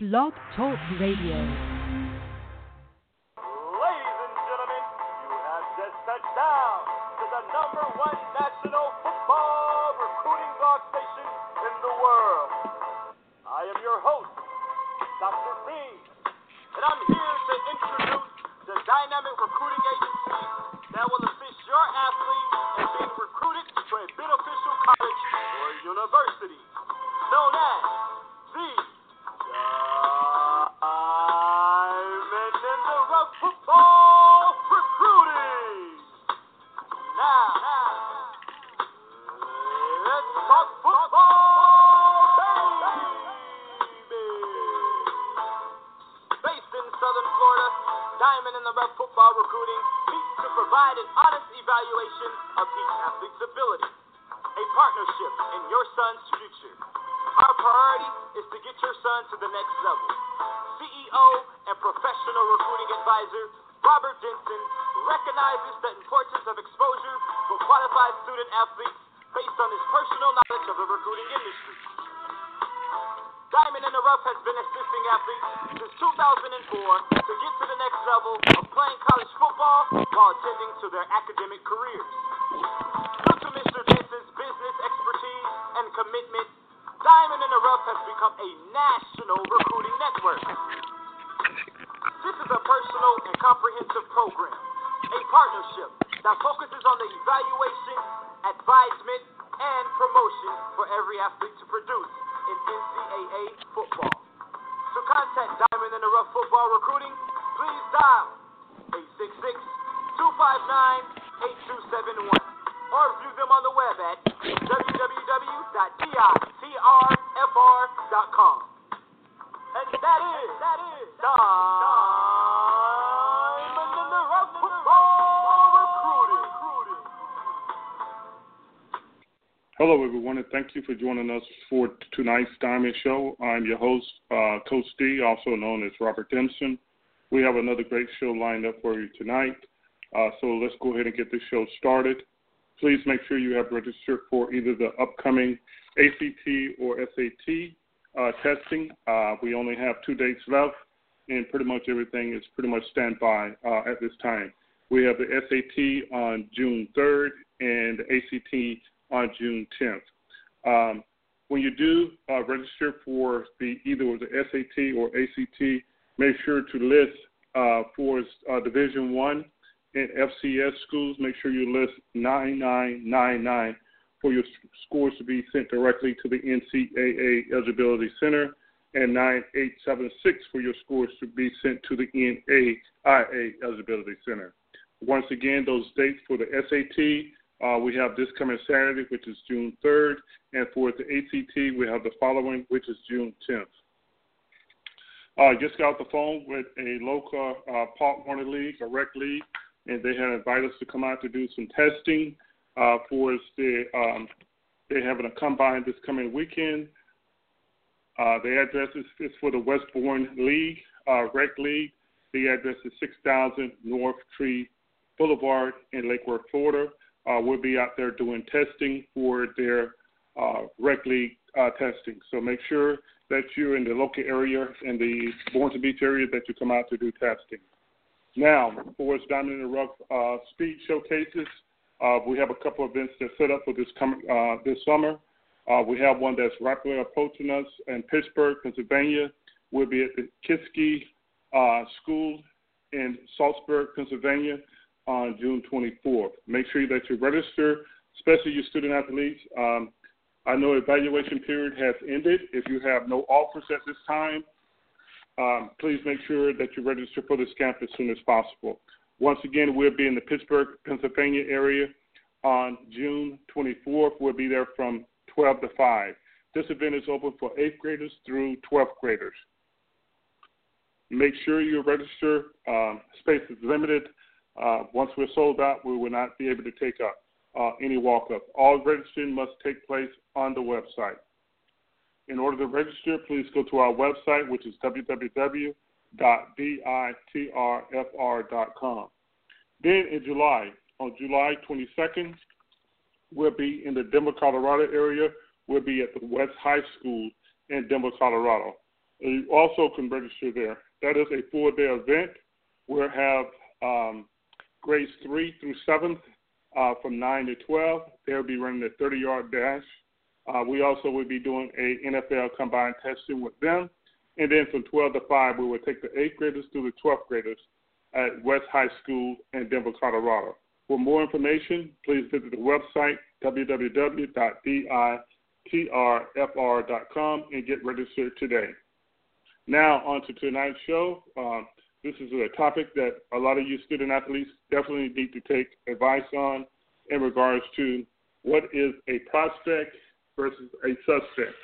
Blog Talk Radio. Son's future. Our priority is to get your son to the next level. CEO and professional recruiting advisor Robert Denson recognizes the importance of exposure for qualified student athletes based on his personal knowledge of the recruiting industry. Diamond in the Rough has been assisting athletes since 2004 to get to the next level of playing college football while attending to their academic careers. And commitment, Diamond in the Rough has become a national recruiting network. This is a personal and comprehensive program, a partnership that focuses on the evaluation, advisement, and promotion for every athlete to produce in NCAA football. To contact Diamond in the Rough Football Recruiting, please dial 866 259 8271 Hello, everyone, and thank you for joining us for tonight's Diamond Show. I'm your host, uh, Coach D, also known as Robert Denson. We have another great show lined up for you tonight. Uh, so let's go ahead and get this show started. Please make sure you have registered for either the upcoming ACT or SAT uh, testing. Uh, we only have two dates left, and pretty much everything is pretty much standby uh, at this time. We have the SAT on June 3rd and the ACT on June 10th. Um, when you do uh, register for the either the SAT or ACT, make sure to list uh, for uh, Division One and FCS schools. Make sure you list 9999 for your scores to be sent directly to the NCAA Eligibility Center, and 9876 for your scores to be sent to the NAIA Eligibility Center. Once again, those dates for the SAT uh, we have this coming Saturday, which is June 3rd, and for the ACT, we have the following, which is June 10th. I uh, just got the phone with a local uh, Pop Warner League, a rec league, and they had invited us to come out to do some testing uh, for the. Um, they're having a combine this coming weekend. Uh, the address is, is for the Westbourne League, uh, Rec League. The address is 6000 North Tree Boulevard in Lake Worth, Florida uh, will be out there doing testing for their uh, rec league uh, testing. So make sure that you're in the local area, in the Boynton Beach area, that you come out to do testing. Now, for us Diamond in the Rough uh, speed showcases, uh, we have a couple of events that set up for this coming uh, this summer. Uh, we have one that's rapidly approaching us in Pittsburgh, Pennsylvania. We'll be at the Kiski uh, School in Saltsburg, Pennsylvania on June 24th. Make sure that you register, especially your student athletes. Um, I know evaluation period has ended. If you have no offers at this time, um, please make sure that you register for this camp as soon as possible. Once again, we'll be in the Pittsburgh, Pennsylvania area on June 24th. We'll be there from 12 to 5. This event is open for 8th graders through 12th graders. Make sure you register. Um, space is limited. Uh, once we're sold out, we will not be able to take up uh, any walk up. All registering must take place on the website. In order to register, please go to our website, which is www.ditrfr.com. Then in July, on July 22nd, we'll be in the Denver, Colorado area. We'll be at the West High School in Denver, Colorado. You also can register there. That is a four day event. We'll have um, grades 3 through 7th uh, from 9 to 12. They'll be running the 30 yard dash. Uh, we also will be doing a NFL combined testing with them. And then from 12 to 5, we will take the 8th graders through the 12th graders at West High School in Denver, Colorado. For more information, please visit the website www.ditrfr.com and get registered today. Now, on to tonight's show. Um, this is a topic that a lot of you student athletes definitely need to take advice on in regards to what is a prospect versus a suspect,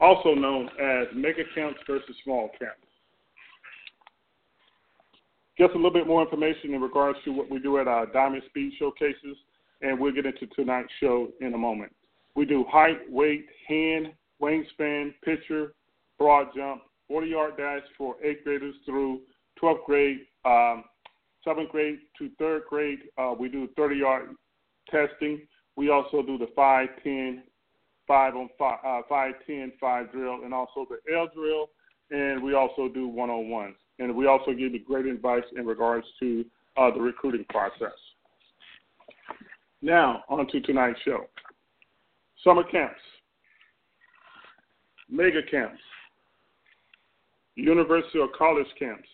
also known as mega camps versus small camps. Just a little bit more information in regards to what we do at our Diamond Speed showcases, and we'll get into tonight's show in a moment. We do height, weight, hand, wingspan, pitcher, broad jump, 40 yard dash for eighth graders through 12th grade, um, seventh grade to third grade. Uh, we do 30 yard testing. We also do the 5, 10, 5 on 5, uh, 5, 10, 5 drill, and also the L drill. And we also do one on ones and we also give you great advice in regards to uh, the recruiting process. Now, on to tonight's show. Summer camps, mega camps, university or college camps.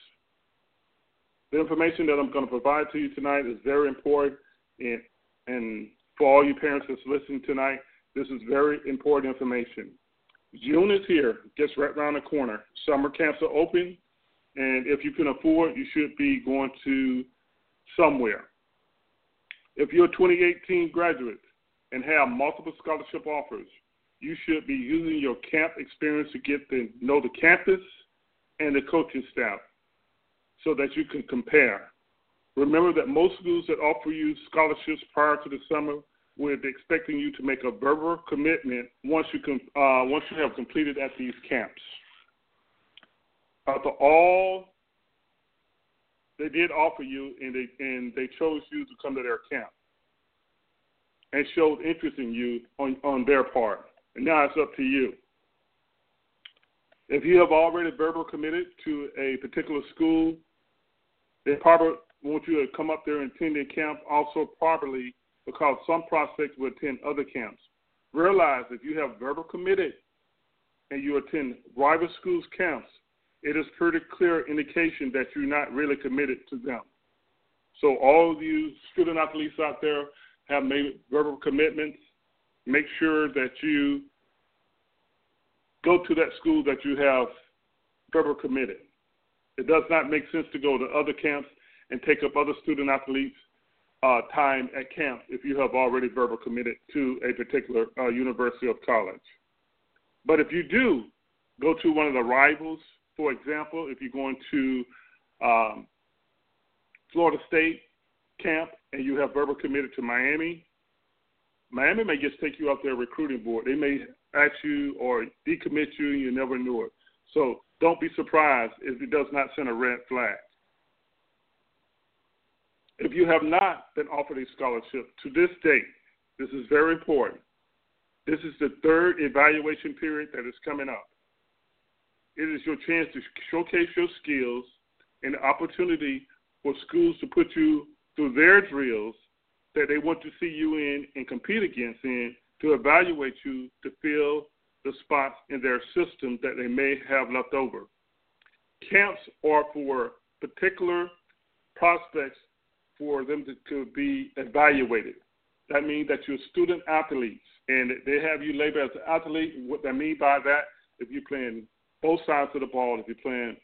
The information that I'm going to provide to you tonight is very important, and, and for all you parents that's listening tonight, this is very important information. June is here, just right around the corner. Summer camps are open. And if you can afford, you should be going to somewhere. If you're a 2018 graduate and have multiple scholarship offers, you should be using your camp experience to get to know the campus and the coaching staff so that you can compare. Remember that most schools that offer you scholarships prior to the summer will be expecting you to make a verbal commitment once you can, uh, once you have completed at these camps after all they did offer you and they and they chose you to come to their camp and showed interest in you on, on their part. And now it's up to you. If you have already verbal committed to a particular school, they probably want you to come up there and attend their camp also properly because some prospects will attend other camps. Realize if you have verbal committed and you attend rival schools' camps, it is pretty clear indication that you're not really committed to them. So all of you student athletes out there have made verbal commitments. Make sure that you go to that school that you have verbal committed. It does not make sense to go to other camps and take up other student athletes' uh, time at camp if you have already verbal committed to a particular uh, university or college. But if you do go to one of the rivals for example, if you're going to um, Florida State camp and you have verbal committed to Miami, Miami may just take you off their recruiting board. They may ask you or decommit you and you never knew it. So don't be surprised if it does not send a red flag. If you have not been offered a scholarship to this date, this is very important. This is the third evaluation period that is coming up. It is your chance to showcase your skills and the opportunity for schools to put you through their drills that they want to see you in and compete against in to evaluate you to fill the spots in their system that they may have left over. Camps are for particular prospects for them to, to be evaluated. That means that you're student athletes and they have you labeled as an athlete. What I mean by that, if you're playing both sides of the ball. If you're playing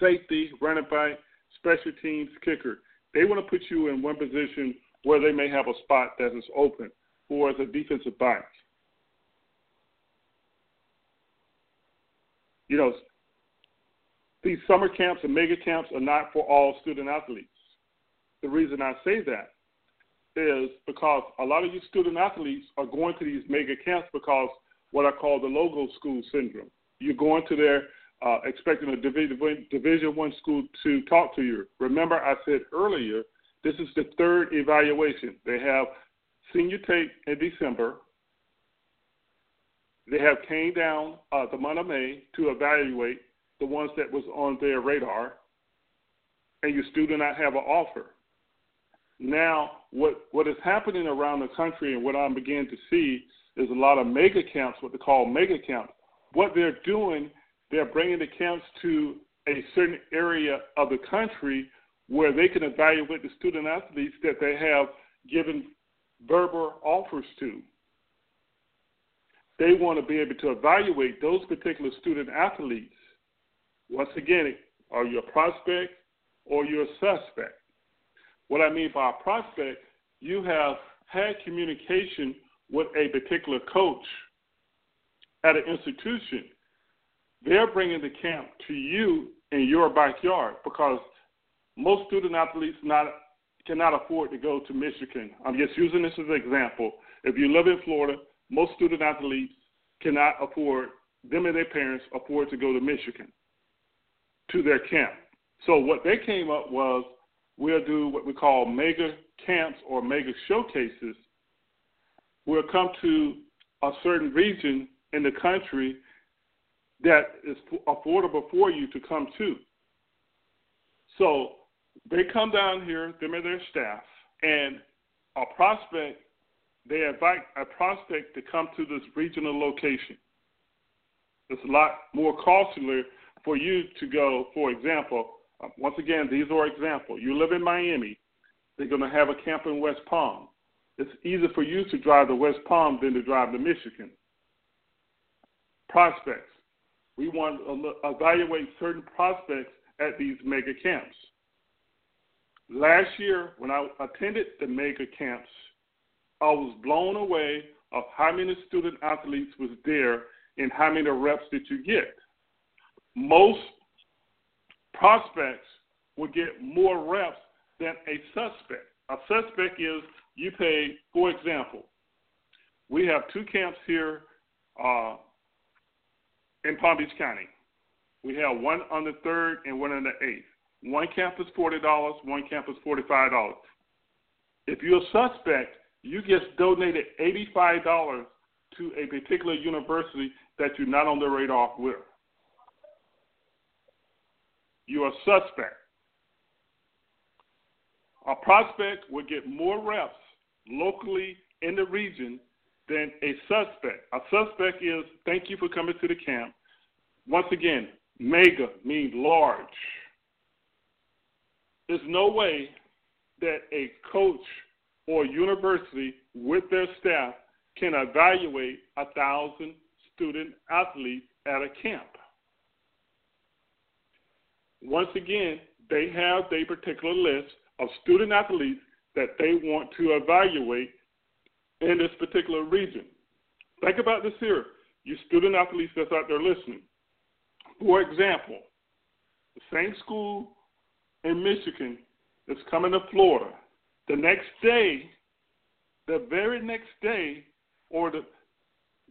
safety, running back, special teams, kicker, they want to put you in one position where they may have a spot that is open, or as a defensive back. You know, these summer camps and mega camps are not for all student athletes. The reason I say that is because a lot of you student athletes are going to these mega camps because what I call the logo school syndrome you're going to there uh, expecting a division one, school to talk to you. Remember, I said earlier, this is the third evaluation. They have senior tape in December. They have came down uh, the month of May to evaluate the ones that was on their radar, and you still do not have an offer. Now, what what is happening around the country, and what I'm beginning to see, is a lot of mega camps, what they call mega camps. What they're doing, they're bringing the camps to a certain area of the country where they can evaluate the student athletes that they have given verbal offers to. They want to be able to evaluate those particular student athletes. Once again, are you a prospect or you're a suspect? What I mean by a prospect, you have had communication with a particular coach at an institution. They're bringing the camp to you in your backyard because most student athletes not cannot afford to go to Michigan. I'm just using this as an example. If you live in Florida, most student athletes cannot afford them and their parents afford to go to Michigan to their camp. So what they came up was we'll do what we call mega camps or mega showcases. We'll come to a certain region in the country that is affordable for you to come to. So they come down here, them and their staff, and a prospect, they invite a prospect to come to this regional location. It's a lot more costly for you to go, for example, uh, once again, these are examples. You live in Miami, they're going to have a camp in West Palm. It's easier for you to drive to West Palm than to drive to Michigan. Prospects. We want to evaluate certain prospects at these mega camps. Last year, when I attended the mega camps, I was blown away of how many student athletes was there and how many reps did you get. Most prospects will get more reps than a suspect. A suspect is you pay, for example, we have two camps here uh, in Palm Beach County. We have one on the third and one on the eighth. One camp is forty dollars, one camp is forty-five dollars. If you're a suspect, you just donated eighty-five dollars to a particular university that you're not on the radar with. You're a suspect. A prospect would get more reps locally in the region than a suspect. A suspect is thank you for coming to the camp. Once again, mega means large. There's no way that a coach or university with their staff can evaluate a thousand student athletes at a camp. Once again, they have a particular list of student athletes that they want to evaluate in this particular region. Think about this here, you student athletes that's out there listening. For example, the same school in Michigan is coming to Florida. The next day, the very next day, or the,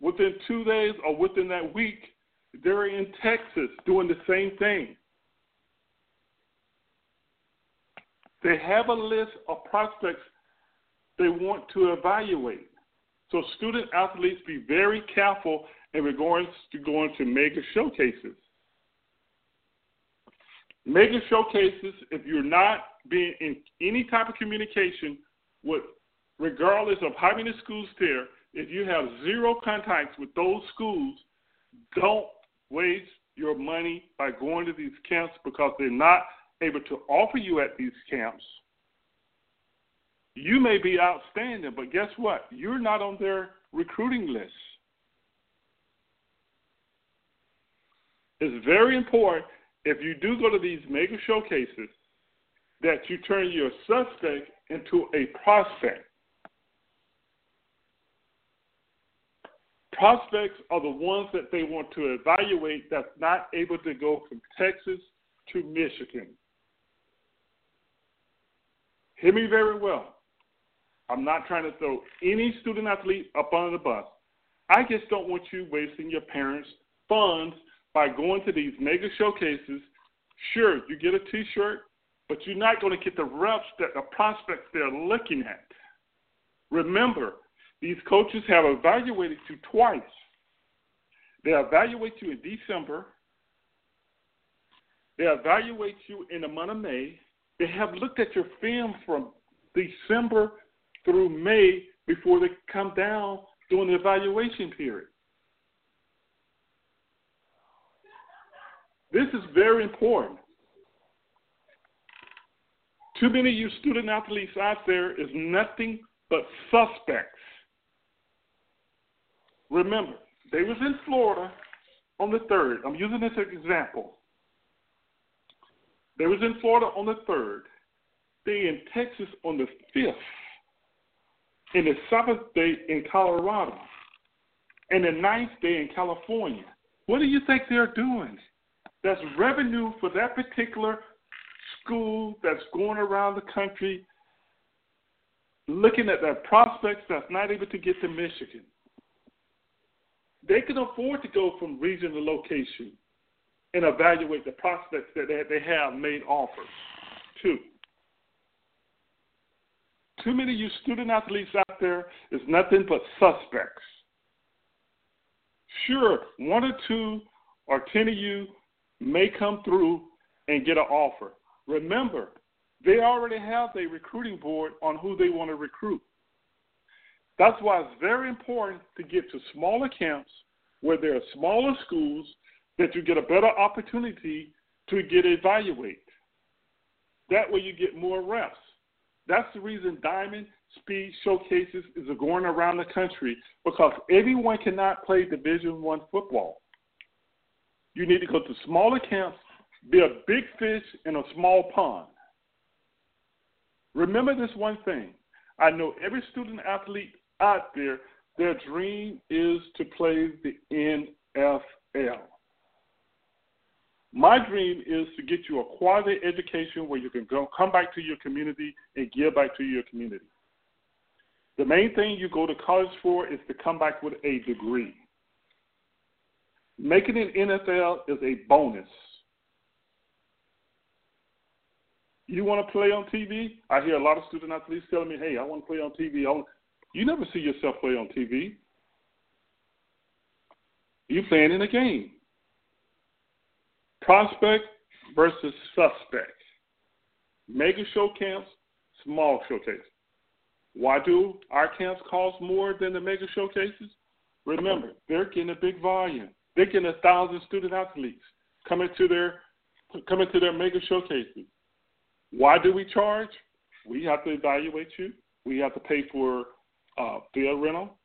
within two days or within that week, they're in Texas doing the same thing. They have a list of prospects they want to evaluate. So student athletes be very careful in regards to going to mega showcases. Mega showcases, if you're not being in any type of communication with, regardless of how many schools there, if you have zero contacts with those schools, don't waste your money by going to these camps because they're not able to offer you at these camps. You may be outstanding, but guess what? You're not on their recruiting list. It's very important if you do go to these mega showcases, that you turn your suspect into a prospect. Prospects are the ones that they want to evaluate that's not able to go from Texas to Michigan. Hear me very well. I'm not trying to throw any student athlete up under the bus. I just don't want you wasting your parents' funds by going to these mega showcases, sure, you get a t shirt, but you're not going to get the reps that the prospects they're looking at. Remember, these coaches have evaluated you twice. They evaluate you in December. They evaluate you in the month of May. They have looked at your film from December through May before they come down during the evaluation period. This is very important. Too many of you student athletes out there is nothing but suspects. Remember, they was in Florida on the third. I'm using this as example. They was in Florida on the third. They in Texas on the fifth. In the seventh day in Colorado. And the ninth day in California. What do you think they're doing? That's revenue for that particular school that's going around the country looking at their prospects that's not able to get to Michigan. They can afford to go from region to location and evaluate the prospects that they have made offers to. Too many of you student athletes out there is nothing but suspects. Sure, one or two or ten of you may come through and get an offer. Remember, they already have a recruiting board on who they want to recruit. That's why it's very important to get to smaller camps where there are smaller schools that you get a better opportunity to get evaluated. That way you get more reps. That's the reason Diamond Speed Showcases is going around the country because everyone cannot play Division One football. You need to go to smaller camps, be a big fish in a small pond. Remember this one thing. I know every student athlete out there, their dream is to play the NFL. My dream is to get you a quality education where you can go come back to your community and give back to your community. The main thing you go to college for is to come back with a degree. Making an NFL is a bonus. You want to play on TV? I hear a lot of student athletes telling me, "Hey, I want to play on TV." You never see yourself play on TV. You playing in a game. Prospect versus suspect. Mega show camps, small showcases. Why do our camps cost more than the mega showcases? Remember, they're getting a big volume. They're getting a thousand student athletes coming to their coming to their mega showcases. Why do we charge? We have to evaluate you. We have to pay for uh, field rental.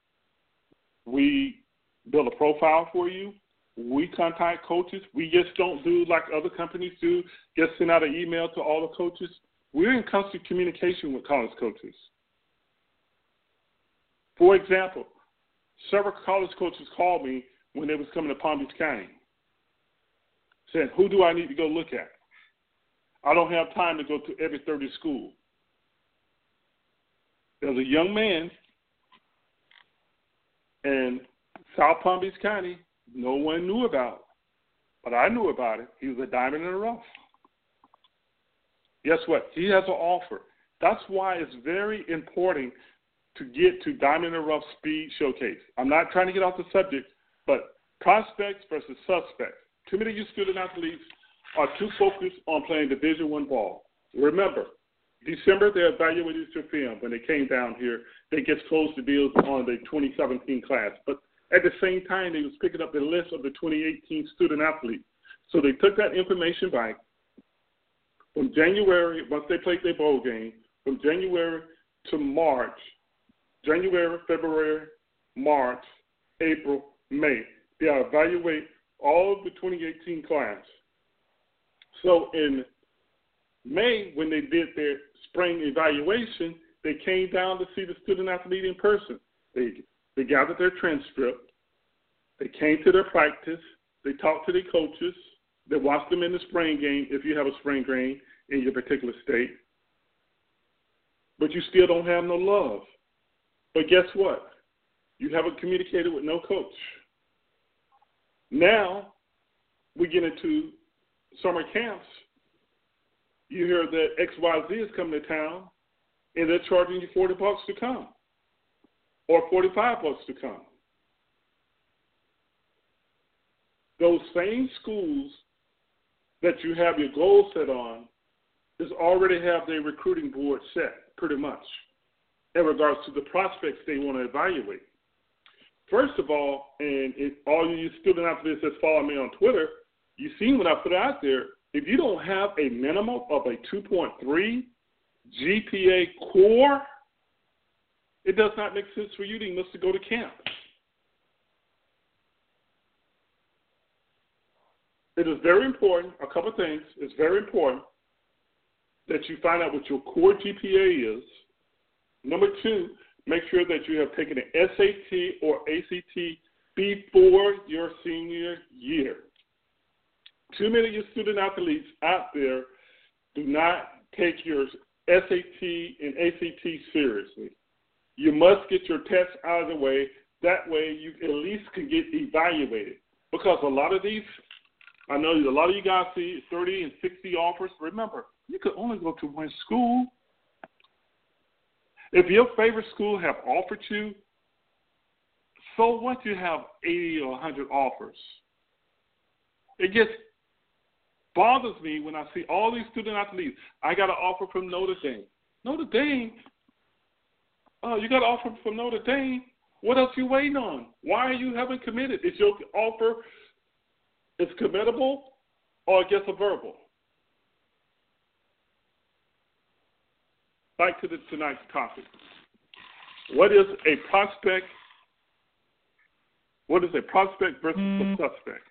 We build a profile for you. We contact coaches. We just don't do like other companies do, just send out an email to all the coaches. We're in constant communication with college coaches. For example, several college coaches called me when they was coming to Palm Beach County. Said, who do I need to go look at? I don't have time to go to every 30 school. There's a young man in South Palm Beach County no one knew about, but I knew about it. He was a diamond in the rough. Guess what? He has an offer. That's why it's very important to get to Diamond in the Rough Speed Showcase. I'm not trying to get off the subject, but prospects versus suspects. Too many of you student athletes are too focused on playing Division One ball. Remember, December they evaluated your film when they came down here. They just closed the deals on the 2017 class, but at the same time they was picking up the list of the 2018 student athletes. So they took that information back from January once they played their bowl game from January to March, January, February, March, April, May. They evaluate all of the 2018 class. So in May, when they did their spring evaluation, they came down to see the student athlete in person. They they gathered their transcript. They came to their practice. They talked to their coaches. They watched them in the spring game if you have a spring game in your particular state. But you still don't have no love. But guess what? You haven't communicated with no coach. Now we get into summer camps, you hear that XYZ is coming to town and they're charging you 40 bucks to come or 45 bucks to come. those same schools that you have your goal set on is already have their recruiting board set pretty much in regards to the prospects they want to evaluate. First of all, and all you student athletes that follow me on Twitter, you seen what I put out there. If you don't have a minimum of a 2.3 GPA core, it does not make sense for you to even to go to camp. It is very important, a couple of things, it's very important that you find out what your core GPA is. Number two, make sure that you have taken an SAT or ACT before your senior year. Too many of your student athletes out there do not take your SAT and ACT seriously. You must get your tests out of the way. That way, you at least can get evaluated. Because a lot of these, I know a lot of you guys see 30 and 60 offers. Remember, you could only go to one school. If your favorite school have offered you, so what you have 80 or 100 offers? It gets bothers me when I see all these student athletes. I got an offer from Notre Dame. Notre Dame? Oh, you got an offer from Notre Dame? What else you waiting on? Why are you haven't committed? Is your offer is committable or just a verbal? Back to the, tonight's topic. What is a prospect? What is a prospect versus a mm-hmm. suspect?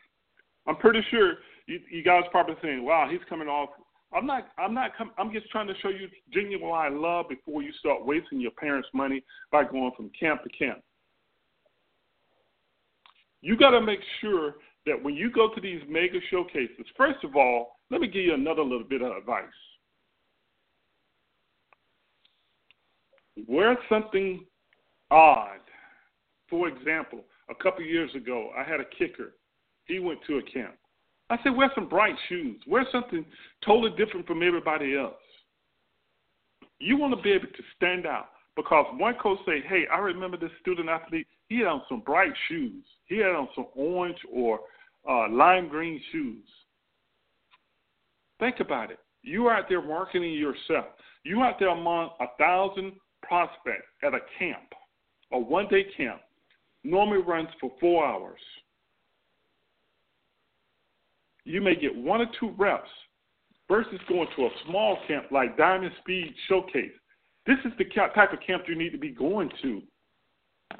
I'm pretty sure you, you guys probably saying, "Wow, he's coming off." I'm not. I'm not. Com- I'm just trying to show you genuine why I love before you start wasting your parents' money by going from camp to camp. You got to make sure that when you go to these mega showcases, first of all, let me give you another little bit of advice. Wear something odd. For example, a couple years ago, I had a kicker. He went to a camp. I said, wear some bright shoes. Wear something totally different from everybody else. You want to be able to stand out because one coach said, hey, I remember this student athlete. He had on some bright shoes. He had on some orange or uh, lime green shoes. Think about it. You are out there marketing yourself. You out there among a thousand prospects at a camp, a one day camp, normally runs for four hours you may get one or two reps versus going to a small camp like Diamond Speed Showcase. This is the type of camp you need to be going to,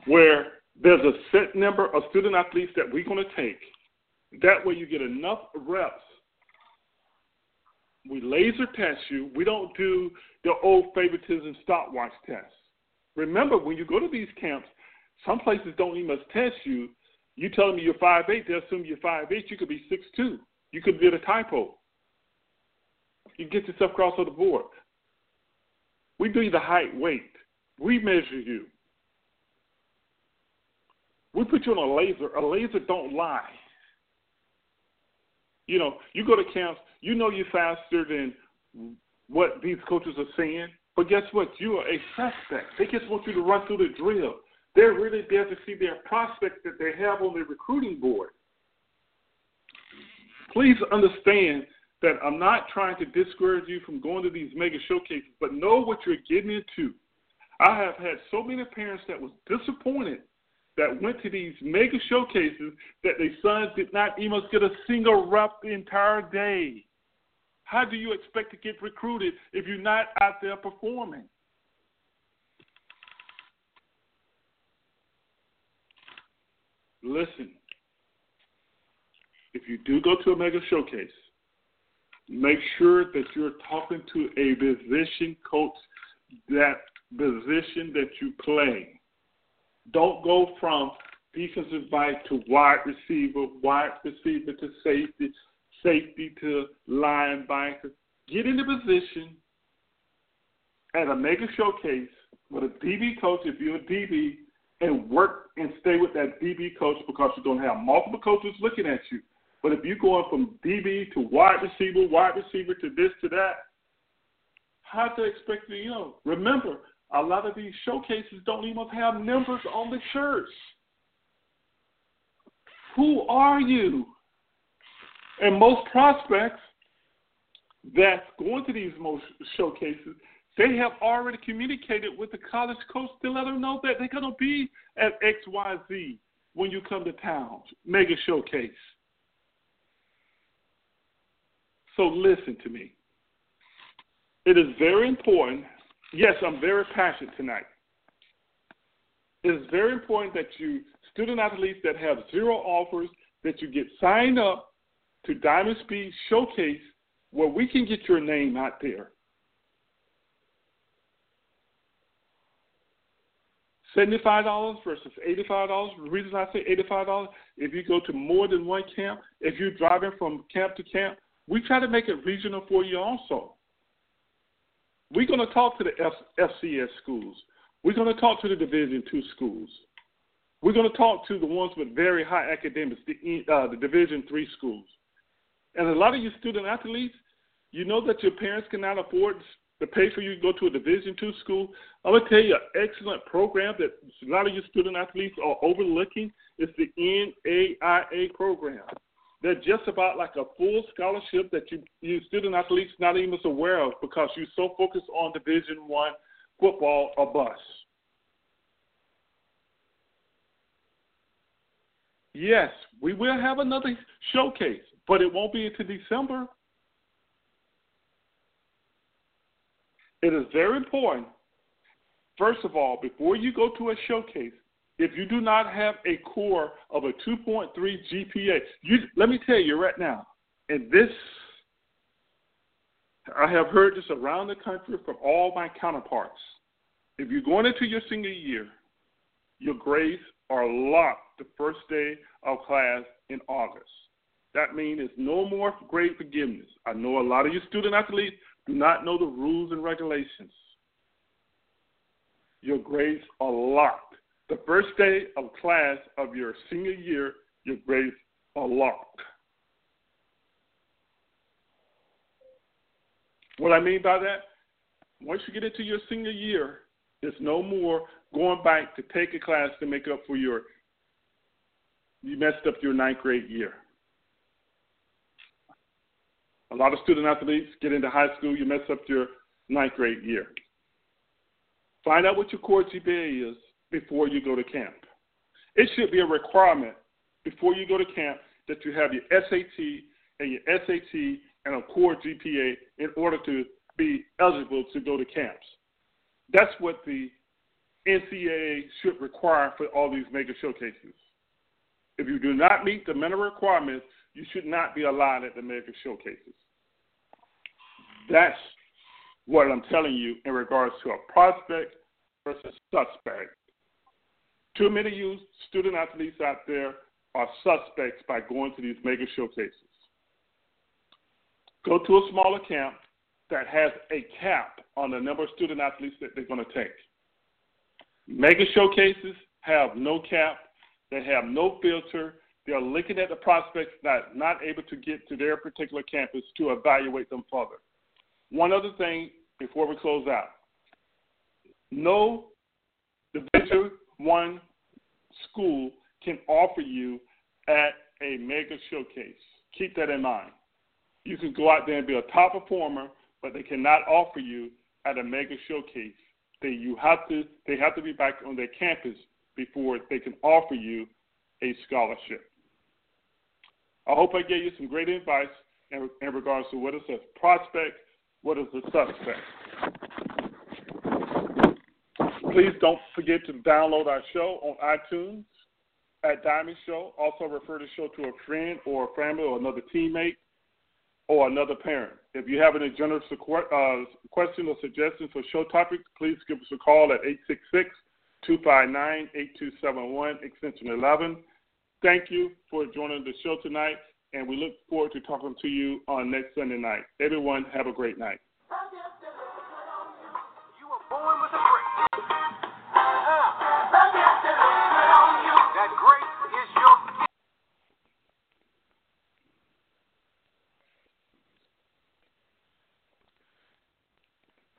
where there's a set number of student athletes that we're going to take. That way, you get enough reps. We laser test you. We don't do the old favoritism stopwatch test. Remember, when you go to these camps, some places don't even test you. You tell them you're 5'8", they assume you're 5'8", you could be 6'2". You could get a typo. You get yourself across the board. We do the height, weight. We measure you. We put you on a laser. A laser don't lie. You know, you go to camps, you know you're faster than what these coaches are saying. But guess what? You are a suspect. They just want you to run through the drill. They're really there to see their prospects that they have on their recruiting board please understand that I'm not trying to discourage you from going to these mega showcases, but know what you're getting into. I have had so many parents that was disappointed that went to these mega showcases that their sons did not even get a single rep the entire day. How do you expect to get recruited if you're not out there performing? Listen, if you do go to a mega showcase, make sure that you're talking to a position coach that position that you play. Don't go from defensive back to wide receiver, wide receiver to safety, safety to linebacker. Get in the position at a mega showcase with a DB coach if you're a DB and work and stay with that DB coach because you're going to have multiple coaches looking at you. But if you're going from DB to wide receiver, wide receiver to this to that, how to expect to, you know, remember, a lot of these showcases don't even have numbers on the shirts. Who are you? And most prospects that's going to these most showcases, they have already communicated with the college coach to let them know that they're going to be at XYZ when you come to town, mega showcase. So listen to me. It is very important. Yes, I'm very passionate tonight. It is very important that you, student athletes that have zero offers, that you get signed up to Diamond Speed Showcase where we can get your name out there. $75 versus $85. The reason I say $85, if you go to more than one camp, if you're driving from camp to camp, we try to make it regional for you also. We're going to talk to the F- FCS schools. We're going to talk to the Division two schools. We're going to talk to the ones with very high academics, the, uh, the Division three schools. And a lot of you student athletes, you know that your parents cannot afford to pay for you to go to a Division two school. I'm gonna tell you an excellent program that a lot of your student athletes are overlooking is the NAIA program. They're just about like a full scholarship that you, you student athletes not even aware of because you're so focused on Division one football or bus. Yes, we will have another showcase, but it won't be until December. It is very important, first of all, before you go to a showcase, if you do not have a core of a 2.3 GPA, you, let me tell you right now, and this, I have heard this around the country from all my counterparts. If you're going into your senior year, your grades are locked the first day of class in August. That means it's no more grade forgiveness. I know a lot of you student athletes do not know the rules and regulations. Your grades are locked. The first day of class of your senior year, your grades are locked. What I mean by that, once you get into your senior year, it's no more going back to take a class to make up for your you messed up your ninth grade year. A lot of student athletes get into high school, you mess up your ninth grade year. Find out what your core GPA is before you go to camp. It should be a requirement before you go to camp that you have your SAT and your SAT and a core GPA in order to be eligible to go to camps. That's what the NCAA should require for all these mega showcases. If you do not meet the minimum requirements, you should not be allowed at the mega showcases. That's what I'm telling you in regards to a prospect versus suspect. Too many of you student athletes out there are suspects by going to these mega showcases. Go to a smaller camp that has a cap on the number of student athletes that they're going to take. Mega showcases have no cap, they have no filter. They're looking at the prospects that not able to get to their particular campus to evaluate them further. One other thing before we close out. No One school can offer you at a mega showcase. Keep that in mind. You can go out there and be a top performer, but they cannot offer you at a mega showcase. They you have to they have to be back on their campus before they can offer you a scholarship. I hope I gave you some great advice in, in regards to what is a prospect, what is a suspect. Please don't forget to download our show on iTunes at Diamond Show. Also refer the show to a friend or a family or another teammate or another parent. If you have any general uh, questions or suggestions for show topics, please give us a call at 866 259 8271, extension 11. Thank you for joining the show tonight, and we look forward to talking to you on next Sunday night. Everyone, have a great night.